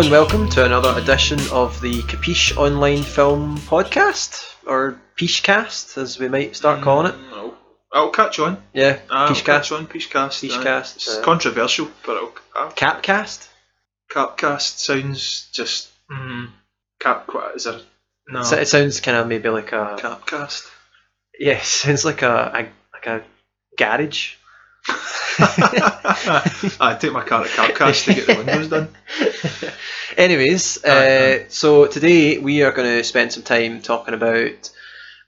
Hello and welcome to another edition of the Capiche Online Film Podcast, or Pichecast, as we might start calling it. Mm, I'll, I'll catch on. Yeah, Ah, I'll catch on. Peachcast. Peachcast, It's uh, controversial, but I'll, I'll, Capcast. Capcast sounds just. Mm, cap. Is it? No. So it sounds kind of maybe like a Capcast. yeah, it sounds like a, a like a garage. I take my car at Capcast to get the windows done. Anyways, uh, so today we are going to spend some time talking about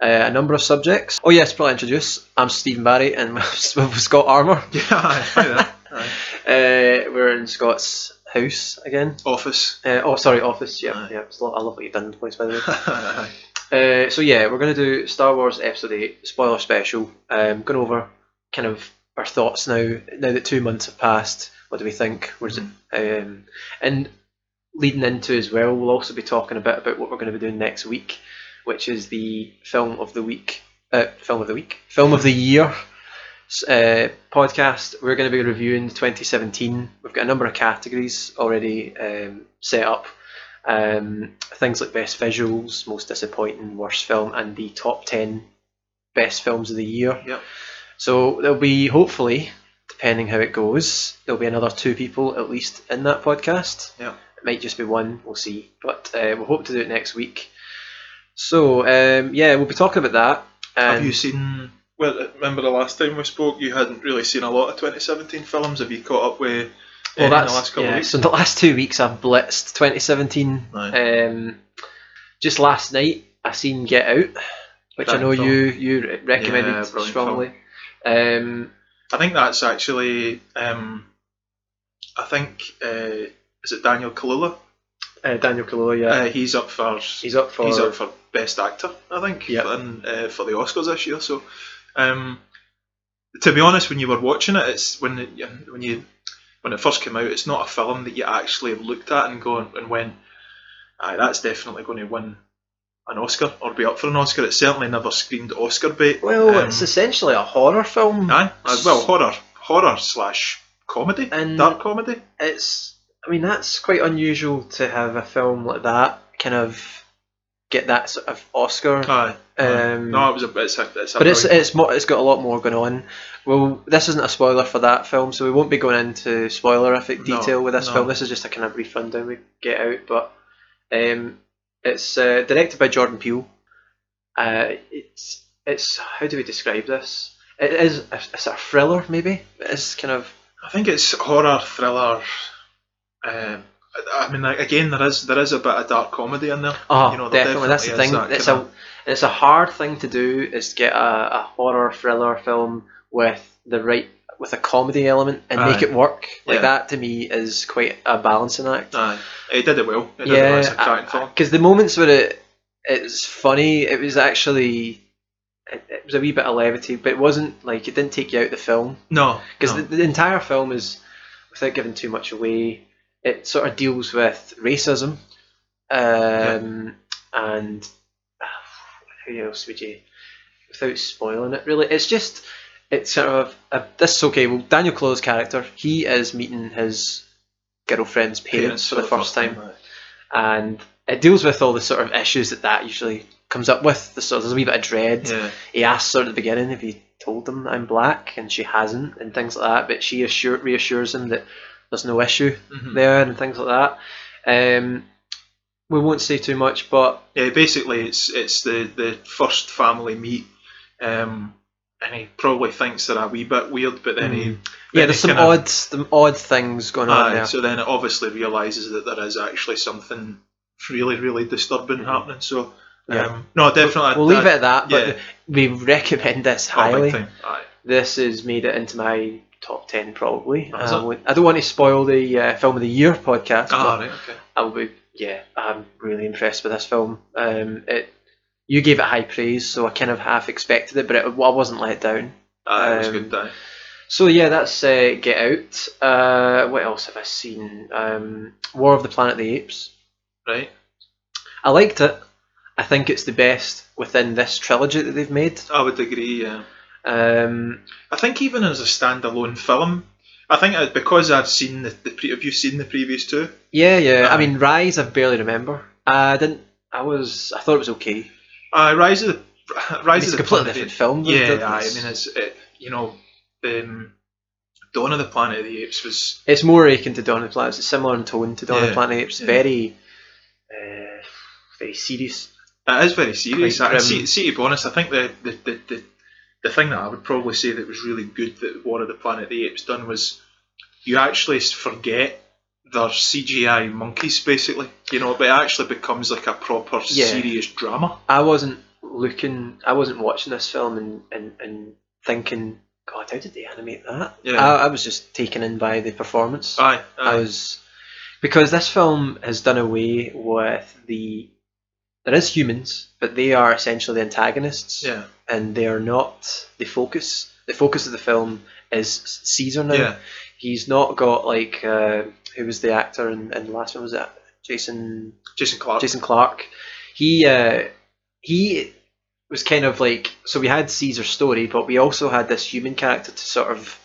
uh, a number of subjects. Oh yes, probably introduce. I'm Stephen Barry and with Scott Armour. Yeah, there, aye. Uh, we're in Scott's house again. Office. Uh, oh, sorry, office. Yeah, yeah. I love what you've done in the place, by the way. Uh, so yeah, we're going to do Star Wars Episode Eight spoiler special. Um, going over kind of our thoughts now. Now that two months have passed, what do we think? Where's it? Um, and leading into as well, we'll also be talking a bit about what we're going to be doing next week, which is the film of the week. Uh, film of the week. Film of the year. Uh, podcast. We're going to be reviewing 2017. We've got a number of categories already um, set up. Um, things like best visuals, most disappointing, worst film, and the top 10 best films of the year. Yep. So there'll be, hopefully, depending how it goes, there'll be another two people at least in that podcast. Yep. It might just be one, we'll see. But uh, we'll hope to do it next week. So, um, yeah, we'll be talking about that. Have you seen? Well, remember the last time we spoke, you hadn't really seen a lot of 2017 films. Have you caught up with? well, any in that's, the last couple yeah, of weeks. So the last two weeks I've blitzed 2017. Aye. Um, just last night I seen Get Out, which I know Brilliant you you recommended Yeah, strongly. Um, I think that's actually. Um, I think uh, is it Daniel Kaluuya? uh, Daniel Kaluuya, yeah, Uh, he's up for he's up for he's up for best actor. I think. Yep. And, uh, for the Oscars this year. So, um, to be honest, when you were watching it, it's when it, when you when it first came out, it's not a film that you actually looked at and go and went, "Aye, that's definitely going to win." An Oscar or be up for an Oscar. It certainly never screamed Oscar bait. well, Um, it's essentially a horror film. Aye, well, horror, horror slash comedy, And- dark comedy. It's I mean that's quite unusual to have a film like that kind of get that sort of Oscar. Aye. Um, no, it was a, it's a, it's a but it's it's mo- it's got a lot more going on. Well, this isn't a spoiler for that film, so we won't be going into spoilerific No, detail with this no. film. This is just a kind of brief rundown we get out. But um, it's uh, directed by Jordan Peele. Uh, it's it's how do we describe this? It is a, it's a thriller, maybe. It's kind of I think it's horror thriller. Um, I I mean, like, again, there is there is a bit of dark comedy in there. oh, You know, there definitely. That's the thing. that It's a it's a hard thing to do is get a, a horror thriller film with the right with a comedy element and make it work. Like Yeah. that to me is quite a balancing act. Aye, did it well. Did it well. Cracking film. because the moments where it it's funny, it was actually it, it was a wee bit of levity, but it wasn't like it didn't take you out the film No, because no. the, the entire film is without giving too much away. It sort of deals with racism, um, and who else would you, without spoiling it, really? It's just it's sort of a, this is okay. Well, Daniel Clow's character, he is meeting his girlfriend's parents, for the first time aye. and it deals with all the sort of issues that that usually comes up with. The sort of, there's a wee bit of dread. Yeah, He asks her at the beginning if he told them I'm black, and she hasn't, and things like that. But she assure, reassures him that there's no issue Mhm. there, and things like that. Um, we won't say too much, but yeah. Basically, it's it's the the first family meet. Um, and he probably thinks they're a wee bit weird, but then he Mm. yeah, there's he some kinda- odd, some odd things going on Aye, there. so then it obviously realises that there is actually something really, really disturbing Mhm. happening. So, Yeah. um, no, definitely. We'll leave it at that, but yeah. we recommend this Oh, highly. time. Aye. This has made it into my top ten probably. Has I, I don't want to spoil the uh, film of the year podcast. Ah, but right, okay. I will be yeah, I'm really impressed with this film. Um, it you gave it high praise, so I kind of half expected it, but it, I wasn't let down. Aye, it was Um, good. Aye. So yeah, that's uh, Get Out. Uh, what else have I seen? Um, War of the Planet of the Apes. Right. I liked it. I think it's the best within this trilogy that they've made. I would agree. Yeah. Um, I think even as a standalone film, I think because I've seen the, the pre- have you seen the previous two? Yeah, yeah. I mean, Rise, I barely remember. I didn't. I was. I thought it was okay. Uh, Rise of the Rise it's of a the completely different film. Yeah, I mean it's it, you know um, Dawn of the Planet of the Apes was It's more akin to Dawn of the Planet. It's similar in tone to Dawn of the Planet of the Apes. yeah. Very, uh, very serious. it is very serious. See, see, to be honest, I think the the, the, the the thing that I would probably say that was really good that War of the Planet of the Apes done was you actually forget their CGI monkeys basically, you know, but it actually becomes like a proper Yeah. serious drama. I wasn't looking. I wasn't watching this film and and, and thinking, God, how did they animate that? Yeah. I, I was just taken in by the performance. Aye, I was because this film has done away with the. There is humans, but they are essentially the antagonists. yeah, and they are not the focus. The focus of the film is Caesar now. yeah, He's not got like uh, who was the actor in, in the last one was it Jason Jason Clarke. Jason Clarke. He uh, he was kind of like so we had Caesar's story, but we also had this human character to sort of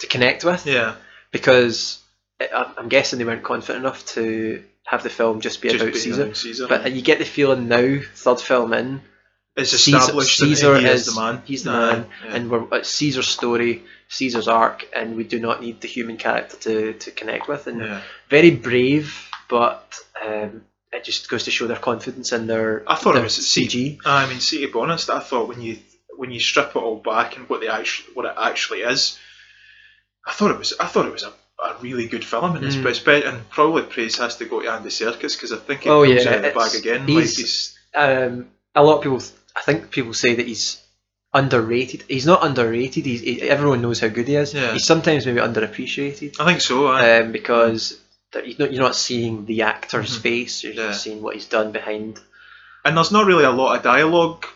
to connect with Yeah, because I- I'm guessing they weren't confident enough to have the film just be just about Caesar. Caesar. But you get the feeling now, third film in, it's Caesar, established Caesar he is, is the man. He's the Aye, man, yeah. and we're it's Caesar's story, Caesar's arc, and we do not need the human character to, to connect with. And yeah. very brave, but um, it just goes to show their confidence in their, I thought it was CG. I mean, see, to be honest, I thought when you when you strip it all back and what they actually what it actually is, I thought it was I thought it was a, a really good film, and it's Mm. it's be- and probably praise has to go to Andy Serkis because I think he Oh, comes yeah, out of the bag again. Like he's- he's Um, a lot of people, I think people say that he's underrated. He's not underrated. He's, he, everyone knows how good he is. Yeah. He's sometimes maybe underappreciated I think so. aye. um, because you're not, you're not seeing the actor's Mhm. face. You're Yeah. just seeing what he's done behind and there's not really a lot of dialogue.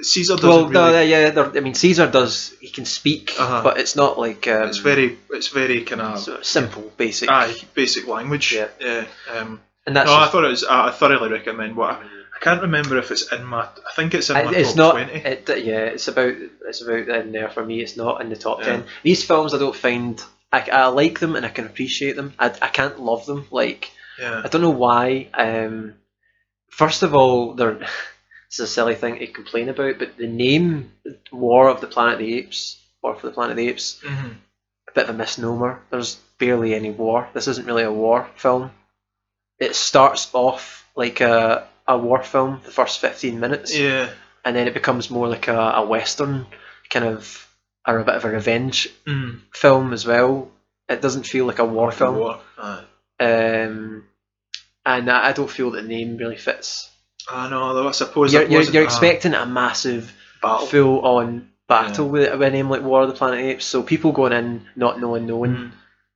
Caesar doesn't well, no, really. yeah, there- I mean, Caesar does. He can speak, Uh-huh. but it's not like um, it's very it's very kind of sort of simple, basic. aye basic language. Yeah. yeah. Um, and that's no, I thought it was. I I thoroughly recommend. What I, I can't remember if it's in my. I think it's in my it's top not. twenty. It, yeah, it's about it's about in there for me. It's not in the top Yeah. ten. These films, I don't find. I, I like them and I can appreciate them. I, I can't love them. Like yeah. I don't know why. Um, first of all, they're. It's a silly thing to complain about, but the name War of the Planet of the Apes, War for the Planet of the Apes, hmm a bit of a misnomer. There's barely any war. This isn't really a war film. It starts off like a, a war film, the first 15 minutes, Yeah. and then it becomes more like a, a western kind of, or a bit of a revenge Mm. film as well. It doesn't feel like a war Like a film. war. Aye. Um, and I I don't feel that the name really fits. I know, though. I suppose You're, you're, you're expecting a massive, battle. full on battle with, with a name like War of the Planet Apes, so people going in not knowing, knowing Mm.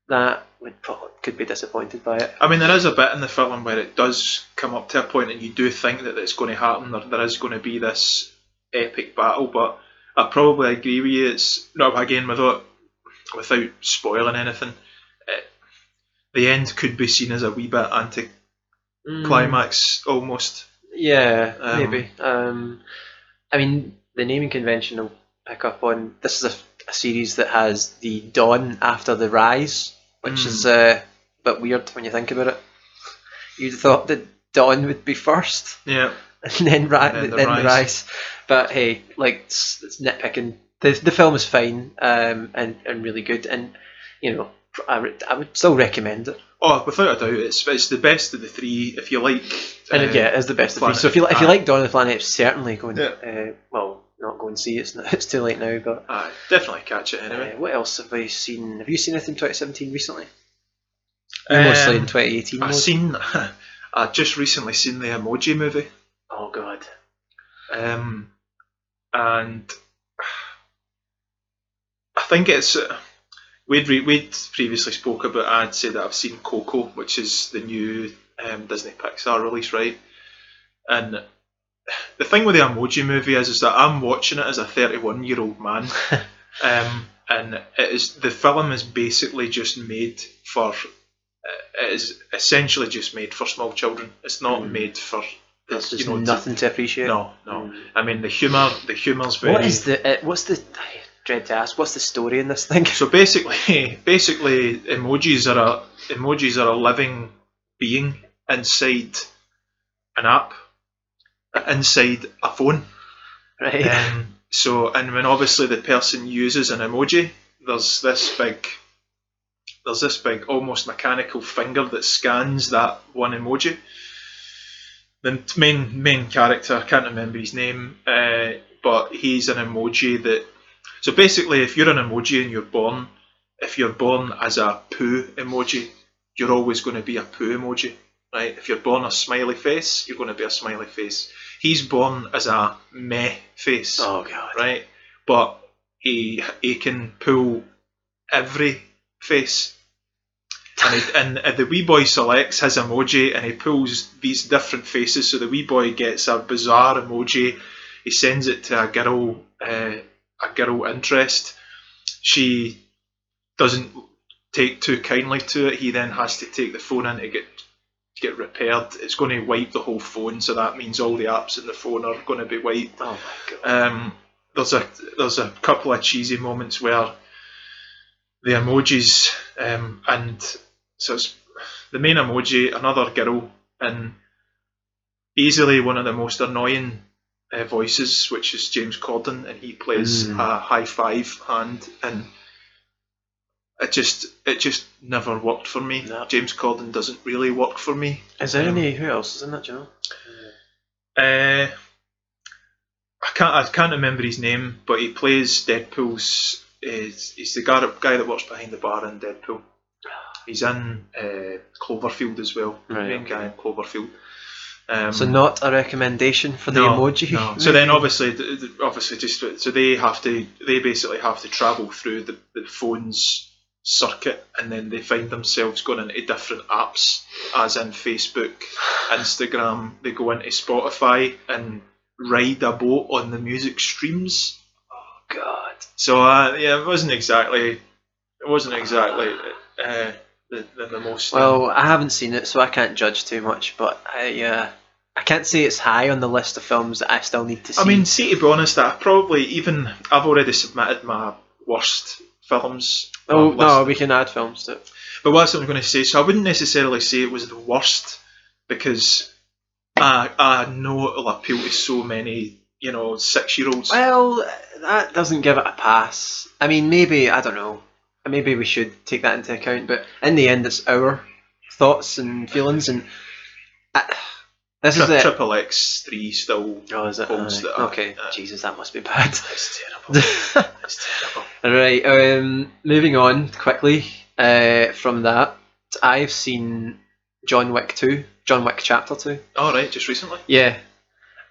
that would probably, could be disappointed by it. I mean, there is a bit in the film where it does come up to a point, and you do think that it's going to happen, or there is going to be this epic battle. But I probably agree with you. It's no again without without spoiling anything. It, the end could be seen as a wee bit anti-climax almost. Yeah, Um, maybe. Um, I mean, the naming convention will pick up on. This is a, a series that has the dawn after the rise, which Mm. is uh, a bit weird when you think about it. You'd thought that dawn would be first, Yeah, and then, ri- And then then, the the, rise. rise. But hey, like it's, it's nitpicking. The the film is fine um, and and really good, and you know I would, I would still recommend it. Oh, without a doubt, it's it's the best of the three. If you like, And uh, it, yeah, it's the best of three. So if you if you like Dawn of the Planet, certainly going. and Yeah. uh, well, not go and see it. It's, not, it's too late now. But aye, definitely catch it anyway. uh, what else have I seen? Have you seen anything 2017 recently? Mostly in Um, 2018. I've seen. I just recently seen the Emoji movie, Oh god. um, and I think it's. Uh, we'd re- we'd previously spoke about. I'd say that I've seen Coco, which is the new um, Disney Pixar release, right? And the thing with the Emoji movie is, is that I'm watching it as a 31 year old man, um, and it is the film is basically just made for. It is essentially just made for small children. It's not Mm. made for. There's you just know, to- nothing to appreciate. no, no. Mm. I mean, the humour, the humour's very. What is the? Uh, what's the? I dread to ask, what's the story in this thing? So basically, basically, emojis are a emojis are a living being inside an app, inside a phone. Right. Um, so, and when obviously the person uses an emoji, there's this big, there's this big almost mechanical finger that scans that one emoji. The main main character, I can't remember his name, uh, but he's an emoji that. So basically, if you're an emoji and you're born, if you're born as a poo emoji, you're always going to be a poo emoji, right? If you're born a smiley face, you're going to be a smiley face. He's born as a meh face oh god. right? But he he can pull every face. And, he, and the wee boy selects his emoji and he pulls these different faces. So the wee boy gets a bizarre emoji. He sends it to a girl, uh, a girl interest. She doesn't take too kindly to it. He then has to take the phone in to get get repaired. It's going to wipe the whole phone, so that means all the apps in the phone are going to be wiped. Oh my god. Um, there's a there's a couple of cheesy moments where the emojis um, and so it's the main emoji, another girl, and easily one of the most annoying uh, voices, which is James Corden, and he plays Mm. a high five hand, and it just it just never worked for me. No. James Corden doesn't really work for me. Is there um, any who else is in that, do you know? Uh, I can't I can't remember his name, but he plays Deadpool's. Is he's the guy, guy that works behind the bar in Deadpool. He's in uh, Cloverfield as well. Right, main okay. guy in Cloverfield. Um, So not a recommendation for the no, emoji. no. So then, obviously, obviously, just so they have to, they basically have to travel through the, the phone's circuit, and then they find themselves going into different apps, as in Facebook, Instagram. They go into Spotify and ride a boat on the music streams. Oh god. So uh, yeah, it wasn't exactly, it wasn't exactly uh, the, the the most. Well, I haven't seen it, so I can't judge too much. But I, uh, I can't say it's high on the list of films that I still need to see. I mean, see, to be honest, I probably even I've already submitted my worst films. Oh um, no, list. we can add films to it. But what I'm going to say? So I wouldn't necessarily say it was the worst because I I know it'll appeal to so many you know six year olds. Well, that doesn't give it a pass. I mean, maybe I don't know. Maybe we should take that into account. But in the end, it's our thoughts and feelings, and I, this is it. Triple X three still. Oh, is it? Holds that okay, uh, Jesus, that must be bad. It's terrible. it's terrible. right. Um, moving on quickly uh, from that, I've seen John Wick two, John Wick Chapter two. All right, just recently. Yeah,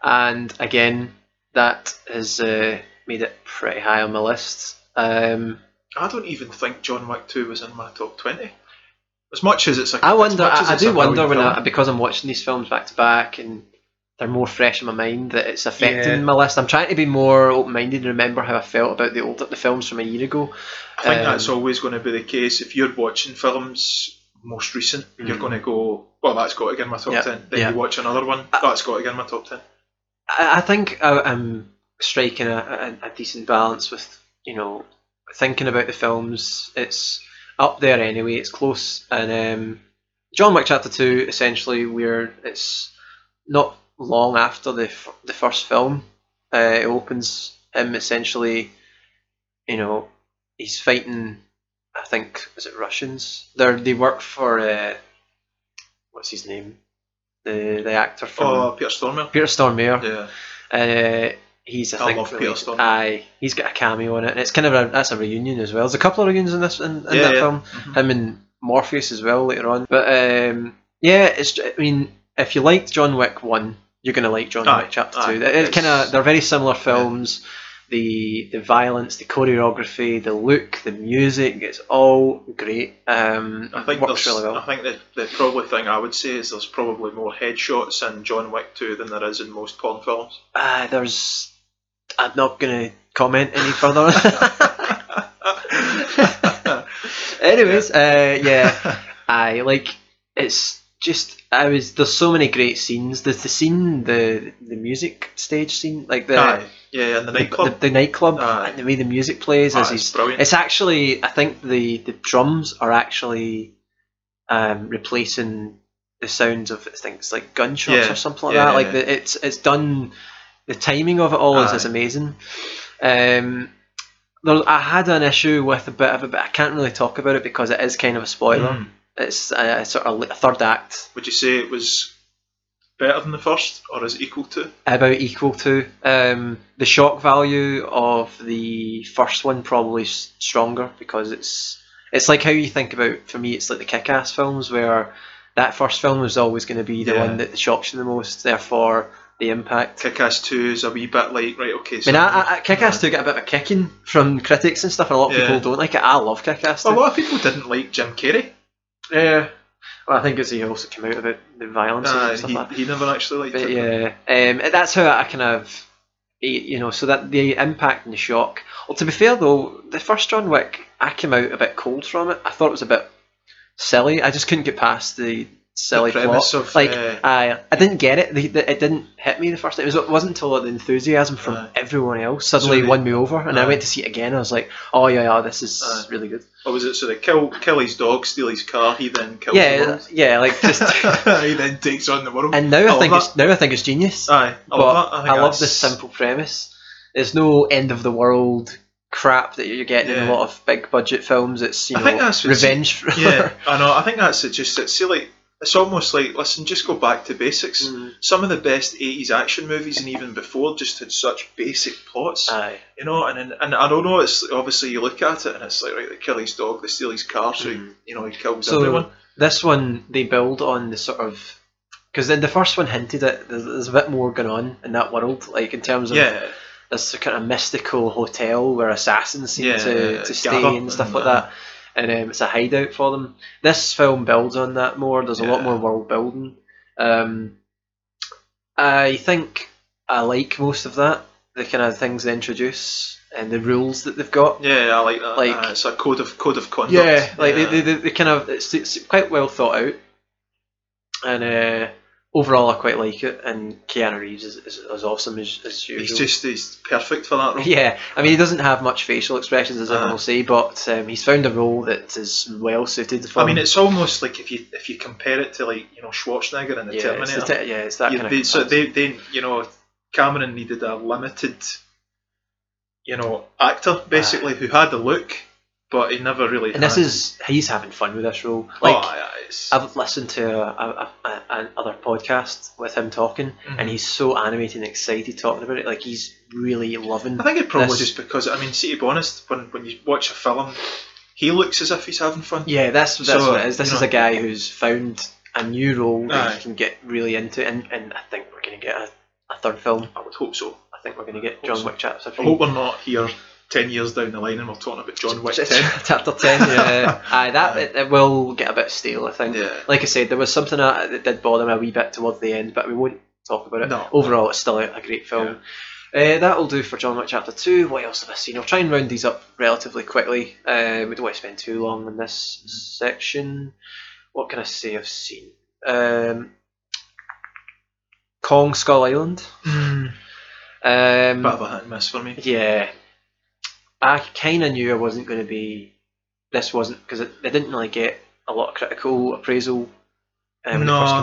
and again, that has uh, made it pretty high on my list. Um, I don't even think John Wick two was in my top twenty. As much as it's a, I wonder. I, I do wonder when I, because I'm watching these films back to back and they're more fresh in my mind that it's affecting Yeah. my list. I'm trying to be more open-minded and remember how I felt about the old the films from a year ago. I think Um, that's always going to be the case. If you're watching films most recent, you're Mhm. going to go, well, that's got to get in my top Yeah, 10. Then yeah. you watch another one, Uh, that's got to get in my top 10. I, I think I, I'm striking a, a, a decent balance with you know thinking about the films. It's up there anyway. It's close, and um, John Wick Chapter Two essentially where it's not long after the f- the first film. Uh, it opens him essentially, you know, he's fighting. I think is it Russians? They they work for uh, what's his name? The the actor from Oh, Peter Stormare. Peter Stormare. Yeah. Uh, he's I I think love Peter related- Stormare. Aye, he's got a cameo in it, and it's kind of a that's a reunion as well. There's a couple of reunions in this in, in Yeah, that yeah. film. Mhm. Him and Morpheus as well later on. But um, yeah, it's I mean, if you liked John Wick one, you're gonna like John Aye, Wick Chapter aye, two. It's kind of they're very similar films. The the violence, the choreography, the look, the music, it's all great. Um, I think works really well. I think the, the probably thing I would say is there's probably more headshots in John Wick 2 than there is in most porn films. Uh, there's. I'm not gonna comment any further. Anyways, uh, yeah, I like it's just I was there's so many great scenes. There's the scene, the the music stage scene, like the Aye. Yeah, and the nightclub. the, the nightclub, Aye. and the way the music plays as it's brilliant. It's actually I think the the drums are actually um, replacing the sounds of things like gunshots Yeah. or something like Yeah, that. yeah, Like yeah. the, it's it's done. The timing of it all is, is amazing. Um, there, I had an issue with a bit of it, but I can't really talk about it because it is kind of a spoiler. Mm. It's a, sort of a third act, Would you say it was better than the first, or is it equal to? about equal to um, the shock value of the first one. Probably stronger because it's it's like how you think about. For me, it's like the Kick-Ass films where that first film was always going to be the Yeah. one that shocks you the most. Therefore, the impact. Kick-Ass Two is a wee bit like right. Okay, I so mean, I, I, Kick-Ass 2 get a bit of a kicking from critics and stuff, and a lot of Yeah. people don't like it. I love Kick-Ass 2. a lot of people didn't like Jim Carrey. Yeah. Well, I think it's he also came out about the violence and stuff he, like that. he never actually liked But it. yeah, um, that's how I kind of, you know, so that the impact and the shock. Well, to be fair though, the first John Wick, I came out a bit cold from it. I thought it was a bit silly. I just couldn't get past the silly The plot. of, like, uh, I, I didn't get it. The, the, it didn't hit me the first time. It, was, it wasn't until the enthusiasm from Aye. everyone else suddenly they- won me over, and I went to see it again. I was like, oh yeah, yeah, this is really good. Or was it so they kill kill his dog, steal his car, he then kills the Yeah, world? yeah, like just. he then takes on the world. And now I, love think it's now I think it's genius. Aye, I but love that. I, I, love this simple premise. There's no end of the world crap that you're getting in a lot of big budget films. It's you I know think that's revenge. yeah, I know. I think that's it. Just it's see, like it's almost like listen, just go back to basics. Mm. Some of the best '80s action movies and even before just had such basic plots, Aye. you know. And and, and I don't know. It's obviously you look at it and it's like right, they kill his dog, they steal his car, so he, Mm. you know he kills So everyone. this one they build on the sort of because then the first one hinted at there's, there's a bit more going on in that world, like in terms of Yeah, this kind of mystical hotel where assassins seem Yeah, to, to stay and stuff and, like uh, that. And um, it's a hideout for them. This film builds on that more. There's a lot more world building. Um, I think I like most of that. The kind of things they introduce and the rules that they've got. yeah, I like that. Like- Uh, it's a code of code of conduct. Yeah, like yeah. They, they, they kind of it's, it's quite well thought out, and uh, overall I quite like it. And Keanu Reeves is, is, is awesome as, as usual. he's just he's perfect for that role. Yeah, I mean he doesn't have much facial expressions as everyone Uh. will say, but um, he's found a role that is well suited for. Him. I mean, him. it's almost like if you if you compare it to like you know Schwarzenegger and the yeah, it's Terminator. the te- yeah, it's that you- kind they, of. so they, they, you know, Cameron needed a limited, you know, actor basically who had the look, but he never really. and this is he's having fun with this role. Like oh, yeah, I've listened to a, a, a, a, another podcast with him talking, Mhm. and he's so animated and excited talking about it. Like he's really loving. I think it probably this- just because I mean, see, to be honest, when when you watch a film, he looks as if he's having fun. Yeah, that's that's So, what it is. This is know- a guy who's found a new role that Aye. he can get really into, and, and I think we're going to get a, third film. I would hope so. I think we're going to get Hope John so. Wick Chapter I hope we're not here ten years down the line and we're talking about John Wick ten. Chapter ten, yeah. Aye, that it, it will get a bit stale, I think. Yeah. Like I said, there was something that, that did bother me a wee bit towards the end, but we won't talk about it. No. Overall, it's still a, a great film. Uh, that will do for John Wick Chapter 2. What else have I seen? I'll try and round these up relatively quickly. Uh, we don't want to spend too long in this section. What can I say I've seen? Um, Kong Skull Island. Mm, Um, bit of a hit and miss for me. yeah, I kind of knew I wasn't going to be. This wasn't because it, it didn't really get a lot of critical appraisal um, when No. it first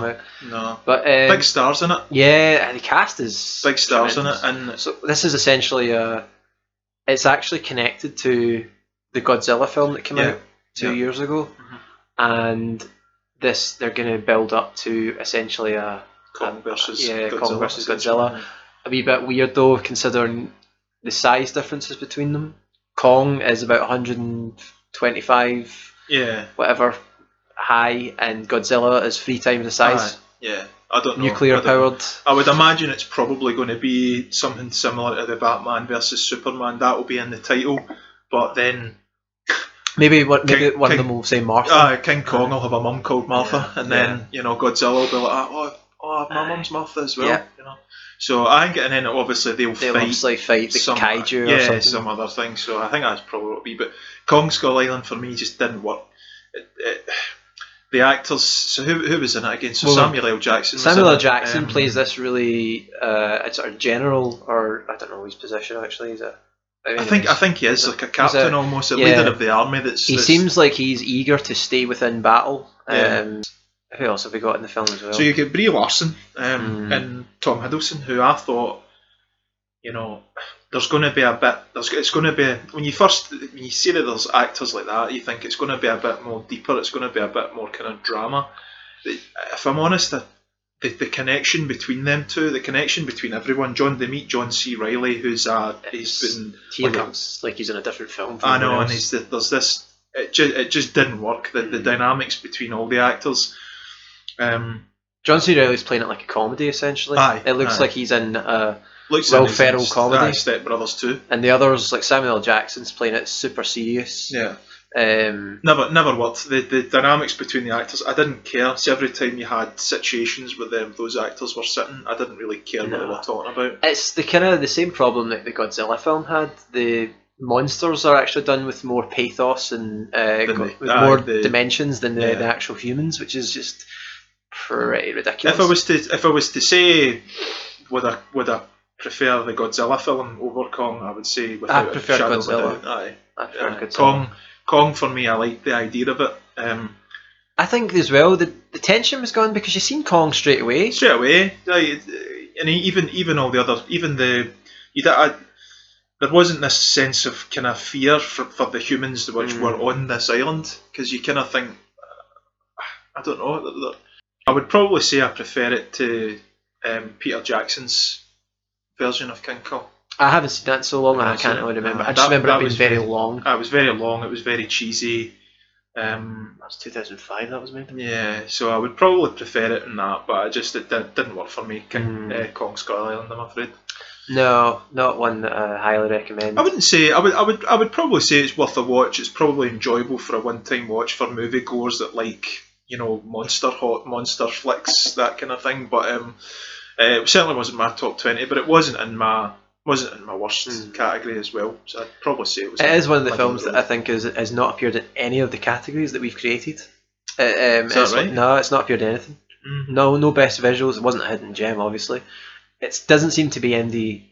came out. No, But um, big stars in it. yeah, and the cast is Big stars in it, and So this is essentially a. It's actually connected to the Godzilla film that came Yeah. out two Yeah. years ago, Mhm. and this they're going to build up to essentially a Kong versus yeah, Godzilla. Kong versus Godzilla. a wee bit weird though, considering the size differences between them. Kong is about 125, Yeah, whatever, high, and Godzilla is three times the size. Aye, yeah. I don't know. Nuclear I don't know. powered. I would imagine it's probably going to be something similar to the Batman versus Superman. That will be in the title, but then Maybe what maybe King- one King- of them will say Martha. uh, King Kong will have a mum called Martha, Yeah, and then you know Godzilla will be like, oh, oh my mum's Martha as well. Yeah. You know, so I think, and then obviously they'll, They'll fight obviously fight the some kaiju or yeah, something. some other thing. So I think that's probably what it'll be. But Kong Skull Island for me just didn't work. It, it, the actors. So who, who was in it again? So Well, Samuel L. Jackson. Samuel L. Jackson Um, plays this really uh, it's sort of general, or I don't know his position actually. He's a. I think I think he is like a captain almost, a yeah. leader of the army. That's he that's- seems like he's eager to stay within battle. Yeah. Um, who else have we got in the film as well? So you get Brie Larson um, Mm. and Tom Hiddleston, who I thought, you know, there's going to be a bit. There's it's going to be when you first when you see that there's actors like that, you think it's going to be a bit more deeper. It's going to be a bit more kind of drama. If I'm honest, the, the, the connection between them two, the connection between everyone, John, they meet John C. Reilly, who's uh, he's been he like a- like he's in a different film. from I know, and he's, there's this. It just, it just didn't work. The, the dynamics between all the actors. Um, John C. Reilly's playing it like a comedy essentially. Aye, it looks aye. like he's in, a looks Will Ferrell comedy. aye, Step Brothers too. and the others like Samuel L. Jackson's playing it super serious. Yeah, Um, never, never worked. The the dynamics between the actors, I didn't care. See, every time you had situations where them those actors were sitting, I didn't really care what they were talking about. it's the kind of the same problem that the Godzilla film had. The monsters are actually done with more pathos and uh, with aye, more the- dimensions than the, yeah. the actual humans, which is just pretty ridiculous. If I was to if I was to say, would I would I prefer the Godzilla film over Kong? I would say without prefer a shadow of a Godzilla. doubt. Aye. I prefer Uh, Godzilla. Kong, Kong for me, I like the idea of it. Um, I think as well the, the tension was gone because you seen Kong straight away. straight away, like, and even even all the other, even the you did, I, there wasn't this sense of kind of fear for, for the humans which Mm. were on this island because you kind of think, I don't know, th- th- I would probably say I prefer it to um, Peter Jackson's version of King Kong. I haven't seen that in so long, and I can't really remember. uh, I just that- remember that it being was very very- long. Uh, it was very long. It was very cheesy. Um, That was 2005. That was made. yeah, so I would probably prefer it in that, but I just it did, didn't work for me. King, Mm. uh, Kong Skull Island, I'm afraid. No, not one that I highly recommend. I wouldn't say I would. I would. I would probably say it's worth a watch. It's probably enjoyable for a one-time watch for moviegoers that like you know monster hot monster flicks that kind of thing. But um, uh, it certainly wasn't my top twenty. But it wasn't in my wasn't in my worst Mm. category as well. So I'd probably say it was. It is one of the films that I think is has not appeared in any of the categories that we've created. Uh, um, Is that it's- right? No, it's not appeared in anything. Mm. No, no best visuals. It wasn't a hidden gem, obviously. It doesn't seem to be in the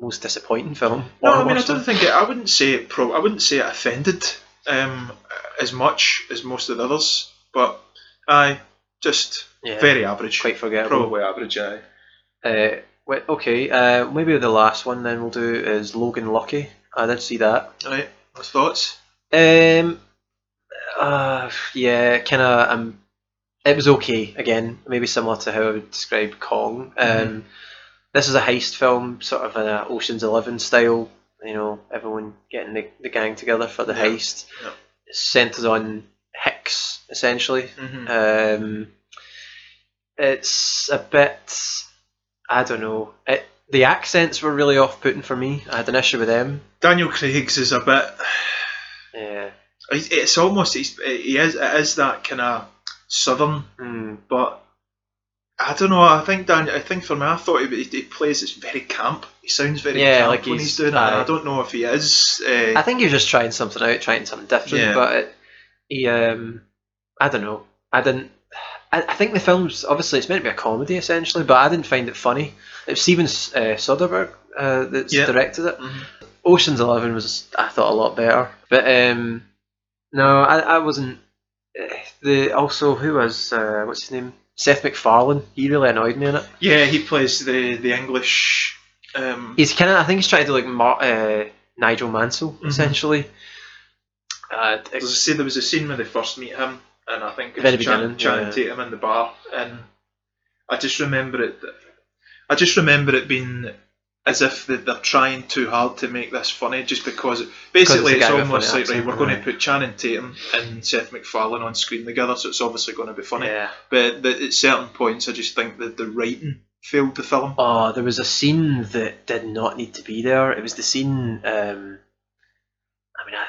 most disappointing film. No, I mean I don't think it. I wouldn't say it. Pro. I wouldn't say it offended um, as much as most of the others. But I just Yeah, very average. quite forgettable. Probably average. Aye. Uh, wait, okay, uh, maybe the last one then we'll do is Logan Lucky. I did see that. Right. What's thoughts? Um, uh, yeah, kind of. Um, it was okay. Again, maybe similar to how I would describe Kong. Um, Mhm. this is a heist film, sort of in a Ocean's Eleven style. You know, everyone getting the, the gang together for the Yeah, heist. yeah. It centers on Hicks essentially. Mm-hmm. Um, it's a bit. I don't know. It, the accents were really off-putting for me. I had an issue with them. Daniel Craig's is a bit. Yeah. It's almost he's, he is it is that kind of southern, Mm. but I don't know. I think Daniel. I think for me, I thought he, he plays it's very camp. He sounds very Yeah, camp like when he's- he's doing it. I don't know if he is. Uh, I think he was just trying something out, trying something different. Yeah. But it, he, um, I don't know. I didn't. I, I think the film's obviously it's meant to be a comedy essentially, but I didn't find it funny. It was Steven uh, Soderbergh uh, that's Yeah. directed it. Mhm. Ocean's Eleven was I thought a lot better, but um, no, I, I wasn't. eh, The also who was uh, what's his name? Seth MacFarlane. He really annoyed me in it. Yeah, he plays the the English. Um, He's kind of I think he's trying to do like Mar- uh, Nigel Mansell Mm-hmm. essentially. Uh, I say, there was a scene where they first meet him, and I think Very it's Chan- Channing yeah. Tatum in the bar, and I just remember it. I just remember it being as if they- they're trying too hard to make this funny, just because basically it's guy almost like right, we're going right. to put Channing Tatum and Seth MacFarlane on screen together, so it's obviously going to be funny. yeah. But the, at certain points, I just think that the writing failed the film. Oh, there was a scene that did not need to be there. It was the scene. Um, I mean, I, I don't know,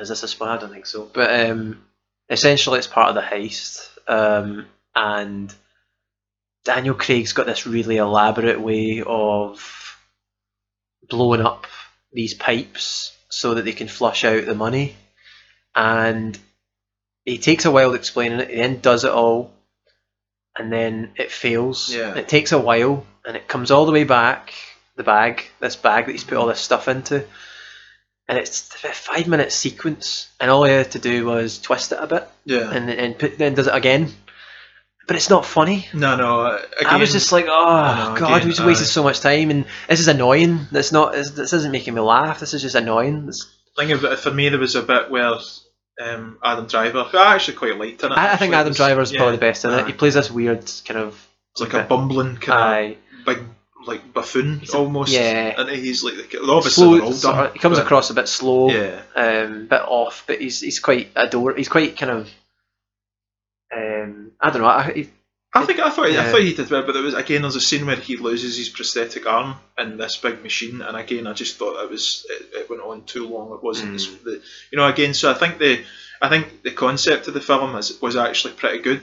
is this a spoiler? I don't think so. But um, essentially, it's part of the heist, um, and Daniel Craig's got this really elaborate way of blowing up these pipes so that they can flush out the money, and he takes a while explaining it. He then does it all, and then it fails. Yeah. It takes a while, and it comes all the way back. The bag, this bag that he's put all this stuff into, and it's a five minute sequence, and all he had to do was twist it a bit, Yeah. and and put, then does it again. But it's not funny. no, no. uh, Again, I was just like, oh I know, god, again, we just wasted aye. so much time, and this is annoying. This not this, this isn't making me laugh. This is just annoying. It's, thing of for me, there was a bit where um, Adam Driver, I actually quite liked in it. I, I think Adam Driver is yeah, probably the best in it. He plays this weird kind of It's like a bumbling kind aye, of big, like buffoon He's a- almost. yeah. and he's like the- obviously slow. they're sort of- he comes but- across a bit slow, Yeah, um, bit off, but he's he's quite adore. He's quite kind of. Um, I don't know. I, he, I think I thought I thought he did well, but there was again there's a scene where he loses his prosthetic arm in this big machine, and again I just thought it was it, it went on too long. It wasn't as Mm. the you know again. So I think the I think the concept of the film is, was actually pretty good.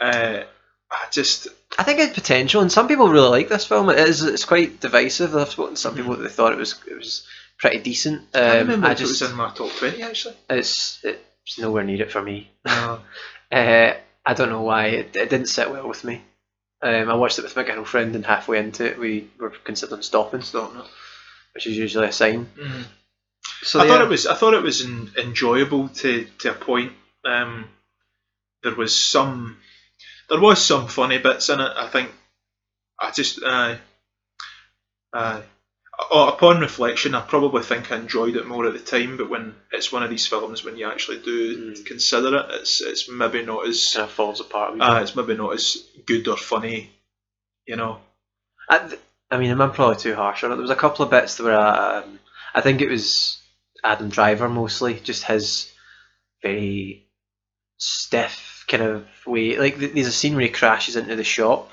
Uh, I just I think it had potential, and some people really like this film. It is it's quite divisive. I've spoken to some people that they thought it was it was pretty decent. Um, I remember I just it was in my top twenty actually. it's it's nowhere near it for me. No. Uh, I don't know why it, it didn't sit well with me. Um, I watched it with my girlfriend, and halfway into it, we were considering stopping, Stop it. which is usually a sign. Mhm. So I thought it was I thought it was en- enjoyable to, to a point. Um, there was some there was some funny bits in it. I think I just uh, uh, upon reflection, I probably think I enjoyed it more at the time. But when it's one of these films, when you actually do Mm. consider it, it's it's maybe not as kind of falls apart. uh, it's maybe not as good or funny. You know, I, I mean, I'm probably too harsh on it. There was a couple of bits that were, um, I think it was Adam Driver mostly, just his very stiff kind of way. Like th- there's a scene where he crashes into the shop,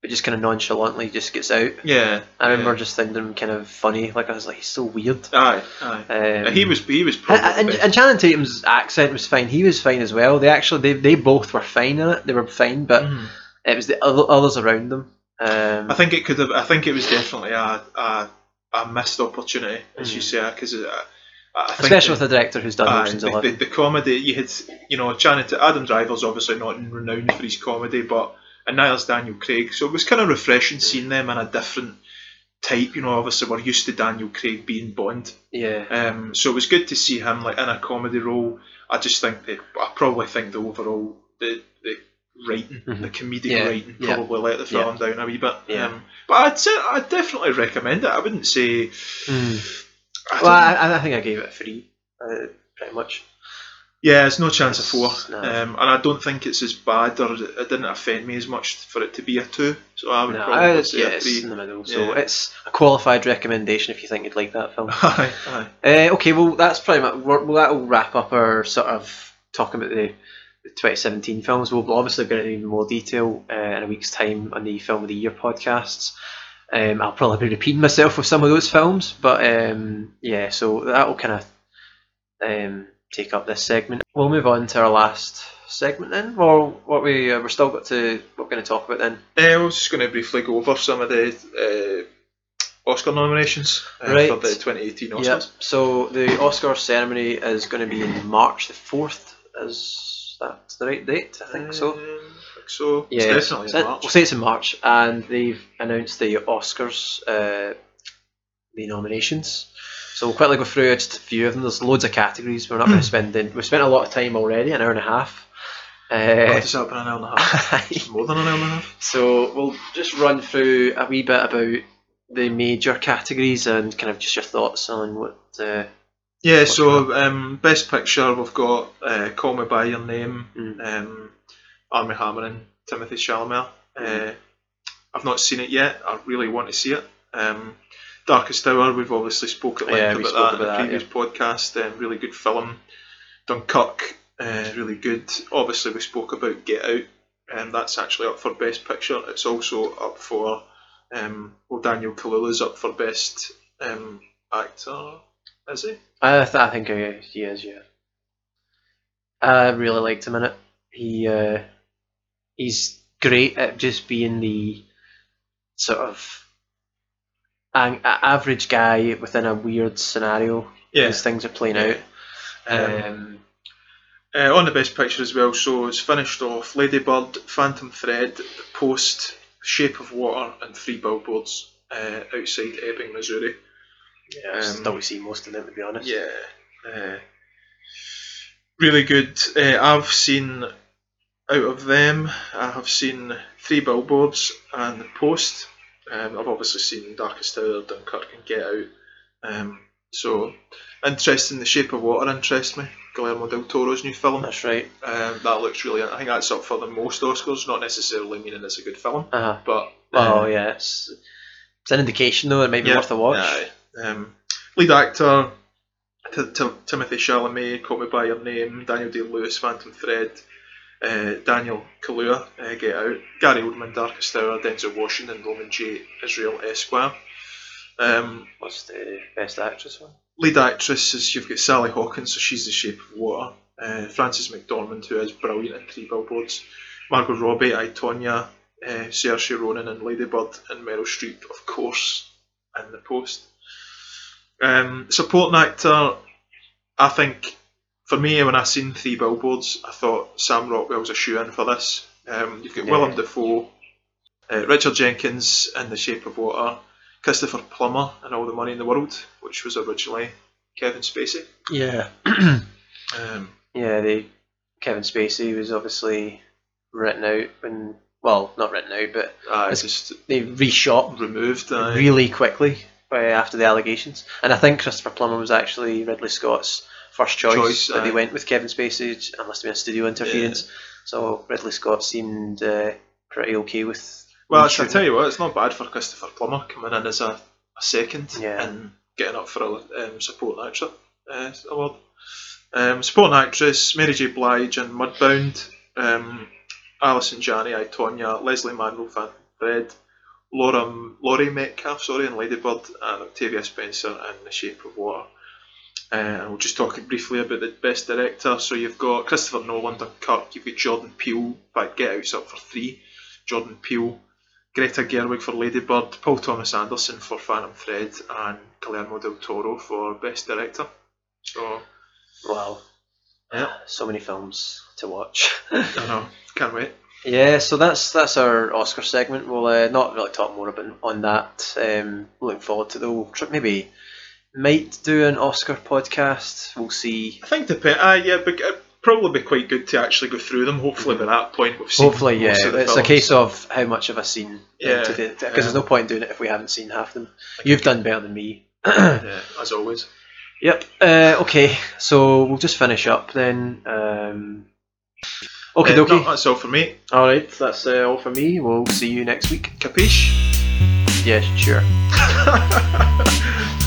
but just kind of nonchalantly just gets out. yeah. I remember yeah. just thinking him kind of funny. Like I was like, he's so weird. Aye, aye. Um, Uh, he was he was and, and, and Channing Tatum's accent was fine. He was fine as well. They actually they, they both were fine in it. They were fine, but Mhm. it was the other, others around them. Um, I think it could have. I think it was definitely a a, a missed opportunity, as you Mm. say, because I, I especially the, with a director who's done Ocean's the, the, Eleven. the comedy you had, you know, Channing Adam Driver's obviously not renowned for his comedy, but and neither's Daniel Craig, so it was kind of refreshing seeing them in a different type. You know, obviously we're used to Daniel Craig being Bond, yeah. um, so it was good to see him like in a comedy role. I just think that I probably think the overall the the writing, Mhm. the comedic Yeah, writing, yeah, probably let the film down a wee bit. Yeah. Um, but I'd say I'd definitely recommend it. I wouldn't say. Mm. I Well. I, I think I gave it a three, uh, pretty much. yeah, it's no chance of four, No. um, and I don't think it's as bad or it didn't offend me as much for it to be a two. So I would No, probably it's, say yeah, a it's in the middle. So Yeah. it's a qualified recommendation if you think you'd like that film. aye, aye. Uh, okay, well that's pretty much well that'll wrap up our sort of talking about the, the 2017 films. We'll obviously get into even more detail uh, in a week's time on the Film of the Year podcasts. Um, I'll probably be repeating myself with some of those films, but um, yeah, so that will kind of um, take up this segment. We'll move on to our last segment then. Well, what we uh, we're still got to what we're going to talk about then. Uh, I was just going to briefly go over some of the uh, Oscar nominations uh, Right. for the 2018 Oscars. Yep. So the Oscar ceremony is going to be in March the fourth. Is that the right date? I think so. So. Yeah, it's definitely in- March. We'll say it's in March, and they've announced the Oscars, uh, the nominations. So we'll quickly go through just a few of them. There's loads of categories. We're not going to spend in. We've spent a lot of time already, an hour and a half. Uh, that been an hour and a half? More than an hour and a half. so we'll just run through a wee bit about the major categories and kind of just your thoughts on what. Uh, Yeah, so um, best picture we've got uh, Call Me by Your Name, Mm. um, Armie Hammer and Timothée Chalamet. Mm. Uh, I've not seen it yet. I really want to see it. Um, Darkest Hour, we've obviously spoke at length Yeah, about that in about the that, previous podcast. Um, really good film. Dunkirk, uh, really good. Obviously, we spoke about Get Out, and that's actually up for best picture. It's also up for um, well, Daniel Kaluuya's up for best um, actor. Is he? I, th- I think he, he is, yeah. I really liked him in it. He uh, he's great at just being the sort of an, a- average guy within a weird scenario Yeah. as things are playing out. Um, Um, Uh, on the best picture as well, so it's finished off Lady Bird, Phantom Thread, Post, Shape of Water, and Three Billboards uh, outside Ebbing, Missouri. Yeah, I've Um, still seen most of them to be honest. Yeah. Uh, really good. Uh, I've seen out of them, I have seen Three Billboards and The Post. Um, I've obviously seen Darkest Hour, Dunkirk, and Get Out. Um, so, interest in The Shape of Water interests me. Guillermo del Toro's new film. That's right. Um, that looks really. I think that's up for the most Oscars. Not necessarily meaning it's a good film, Uh-huh. but Oh yeah, it's, it's an indication though it might be yeah, worth a watch. Um, lead actor T- T- Timothée Chalamet, Call Me by Your Name, Daniel Day Lewis, Phantom Thread, uh, Daniel Kaluuya, uh, Get Out, Gary Oldman, Darkest Hour, Denzel Washington, Roman J. Israel Esquire. Um, What's the best actress one? lead actress is you've got Sally Hawkins, so she's the Shape of Water. Uh, Frances McDormand, who is brilliant in Three Billboards. Margot Robbie, I Tonya, uh, Saoirse Ronan, and Lady Bird, and Meryl Streep, of course, in the post. Um, supporting actor, I think for me when I seen Three Billboards, I thought Sam Rockwell was a shoe in for this. Um, you've got Yeah. Willem Dafoe, uh, Richard Jenkins in The Shape of Water, Christopher Plummer in All the Money in the World, which was originally Kevin Spacey. Yeah. Um, yeah, they Kevin Spacey was obviously written out when well, not written out, but uh, just they reshot removed. Uh, really quickly by after the allegations. And I think Christopher Plummer was actually Ridley Scott's first choice, Choice, but they went with Kevin Spacey. It must have been a studio interference. So Ridley Scott seemed uh, pretty okay with. Well, I tell you what, it's not bad for Christopher Plummer coming in as a, a second Yeah. and getting up for a um, supporting actor uh, award. Um, supporting actress Mary J. Blige and Mudbound, um, Allison Janney, I Tonya, Lesley Manville, Phantom Thread, Laura Laurie Metcalf, sorry, and Lady Bird, and Octavia Spencer in The Shape of Water. Uh, and we'll just talk briefly about the best director. So you've got Christopher Nolan, Dunkirk, you've got Jordan Peele, fact, Get Out's up for three. Jordan Peele, Greta Gerwig for Lady Bird, Paul Thomas Anderson for Phantom Thread, and Guillermo del Toro for Best Director. So, Wow. Yeah. So many films to watch. I know, can't wait. Yeah, so that's that's our Oscar segment. We'll uh, not really talk more about on that. Um, looking forward to. Tr- Maybe might do an Oscar podcast. We'll see. I think depend. Uh, yeah, but it'd probably be quite good to actually go through them. Hopefully, by that point, we've seen. Hopefully, yeah. the It's a case of how much have I seen. Yeah, Because yeah. there's no point in doing it if we haven't seen half of them. You've done better than me. Yeah, as always. Yep. Uh, okay, so we'll just finish up then. Um, okay, Uh, okay. no, that's all for me. All right, that's uh, all for me. We'll see you next week. Capiche? Yeah, sure.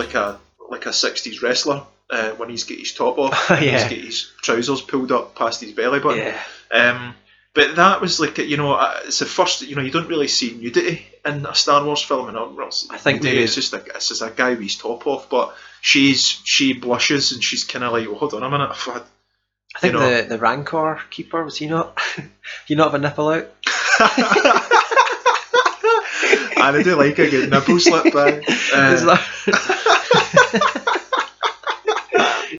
like a like a sixties wrestler uh, when he's got his top off. and Yeah. He's got his trousers pulled up past his belly button. Yeah. Um, but that was like you know uh, it's the first you know you don't really see nudity in a Star Wars film and I think maybe- it's just like it's just a guy with his top off, but she's she blushes and she's kind of like, well, hold on a minute, I've I think know. the, the Rancor keeper was he not? you not have a nipple out? and I do like a good nipple slip by. Uh,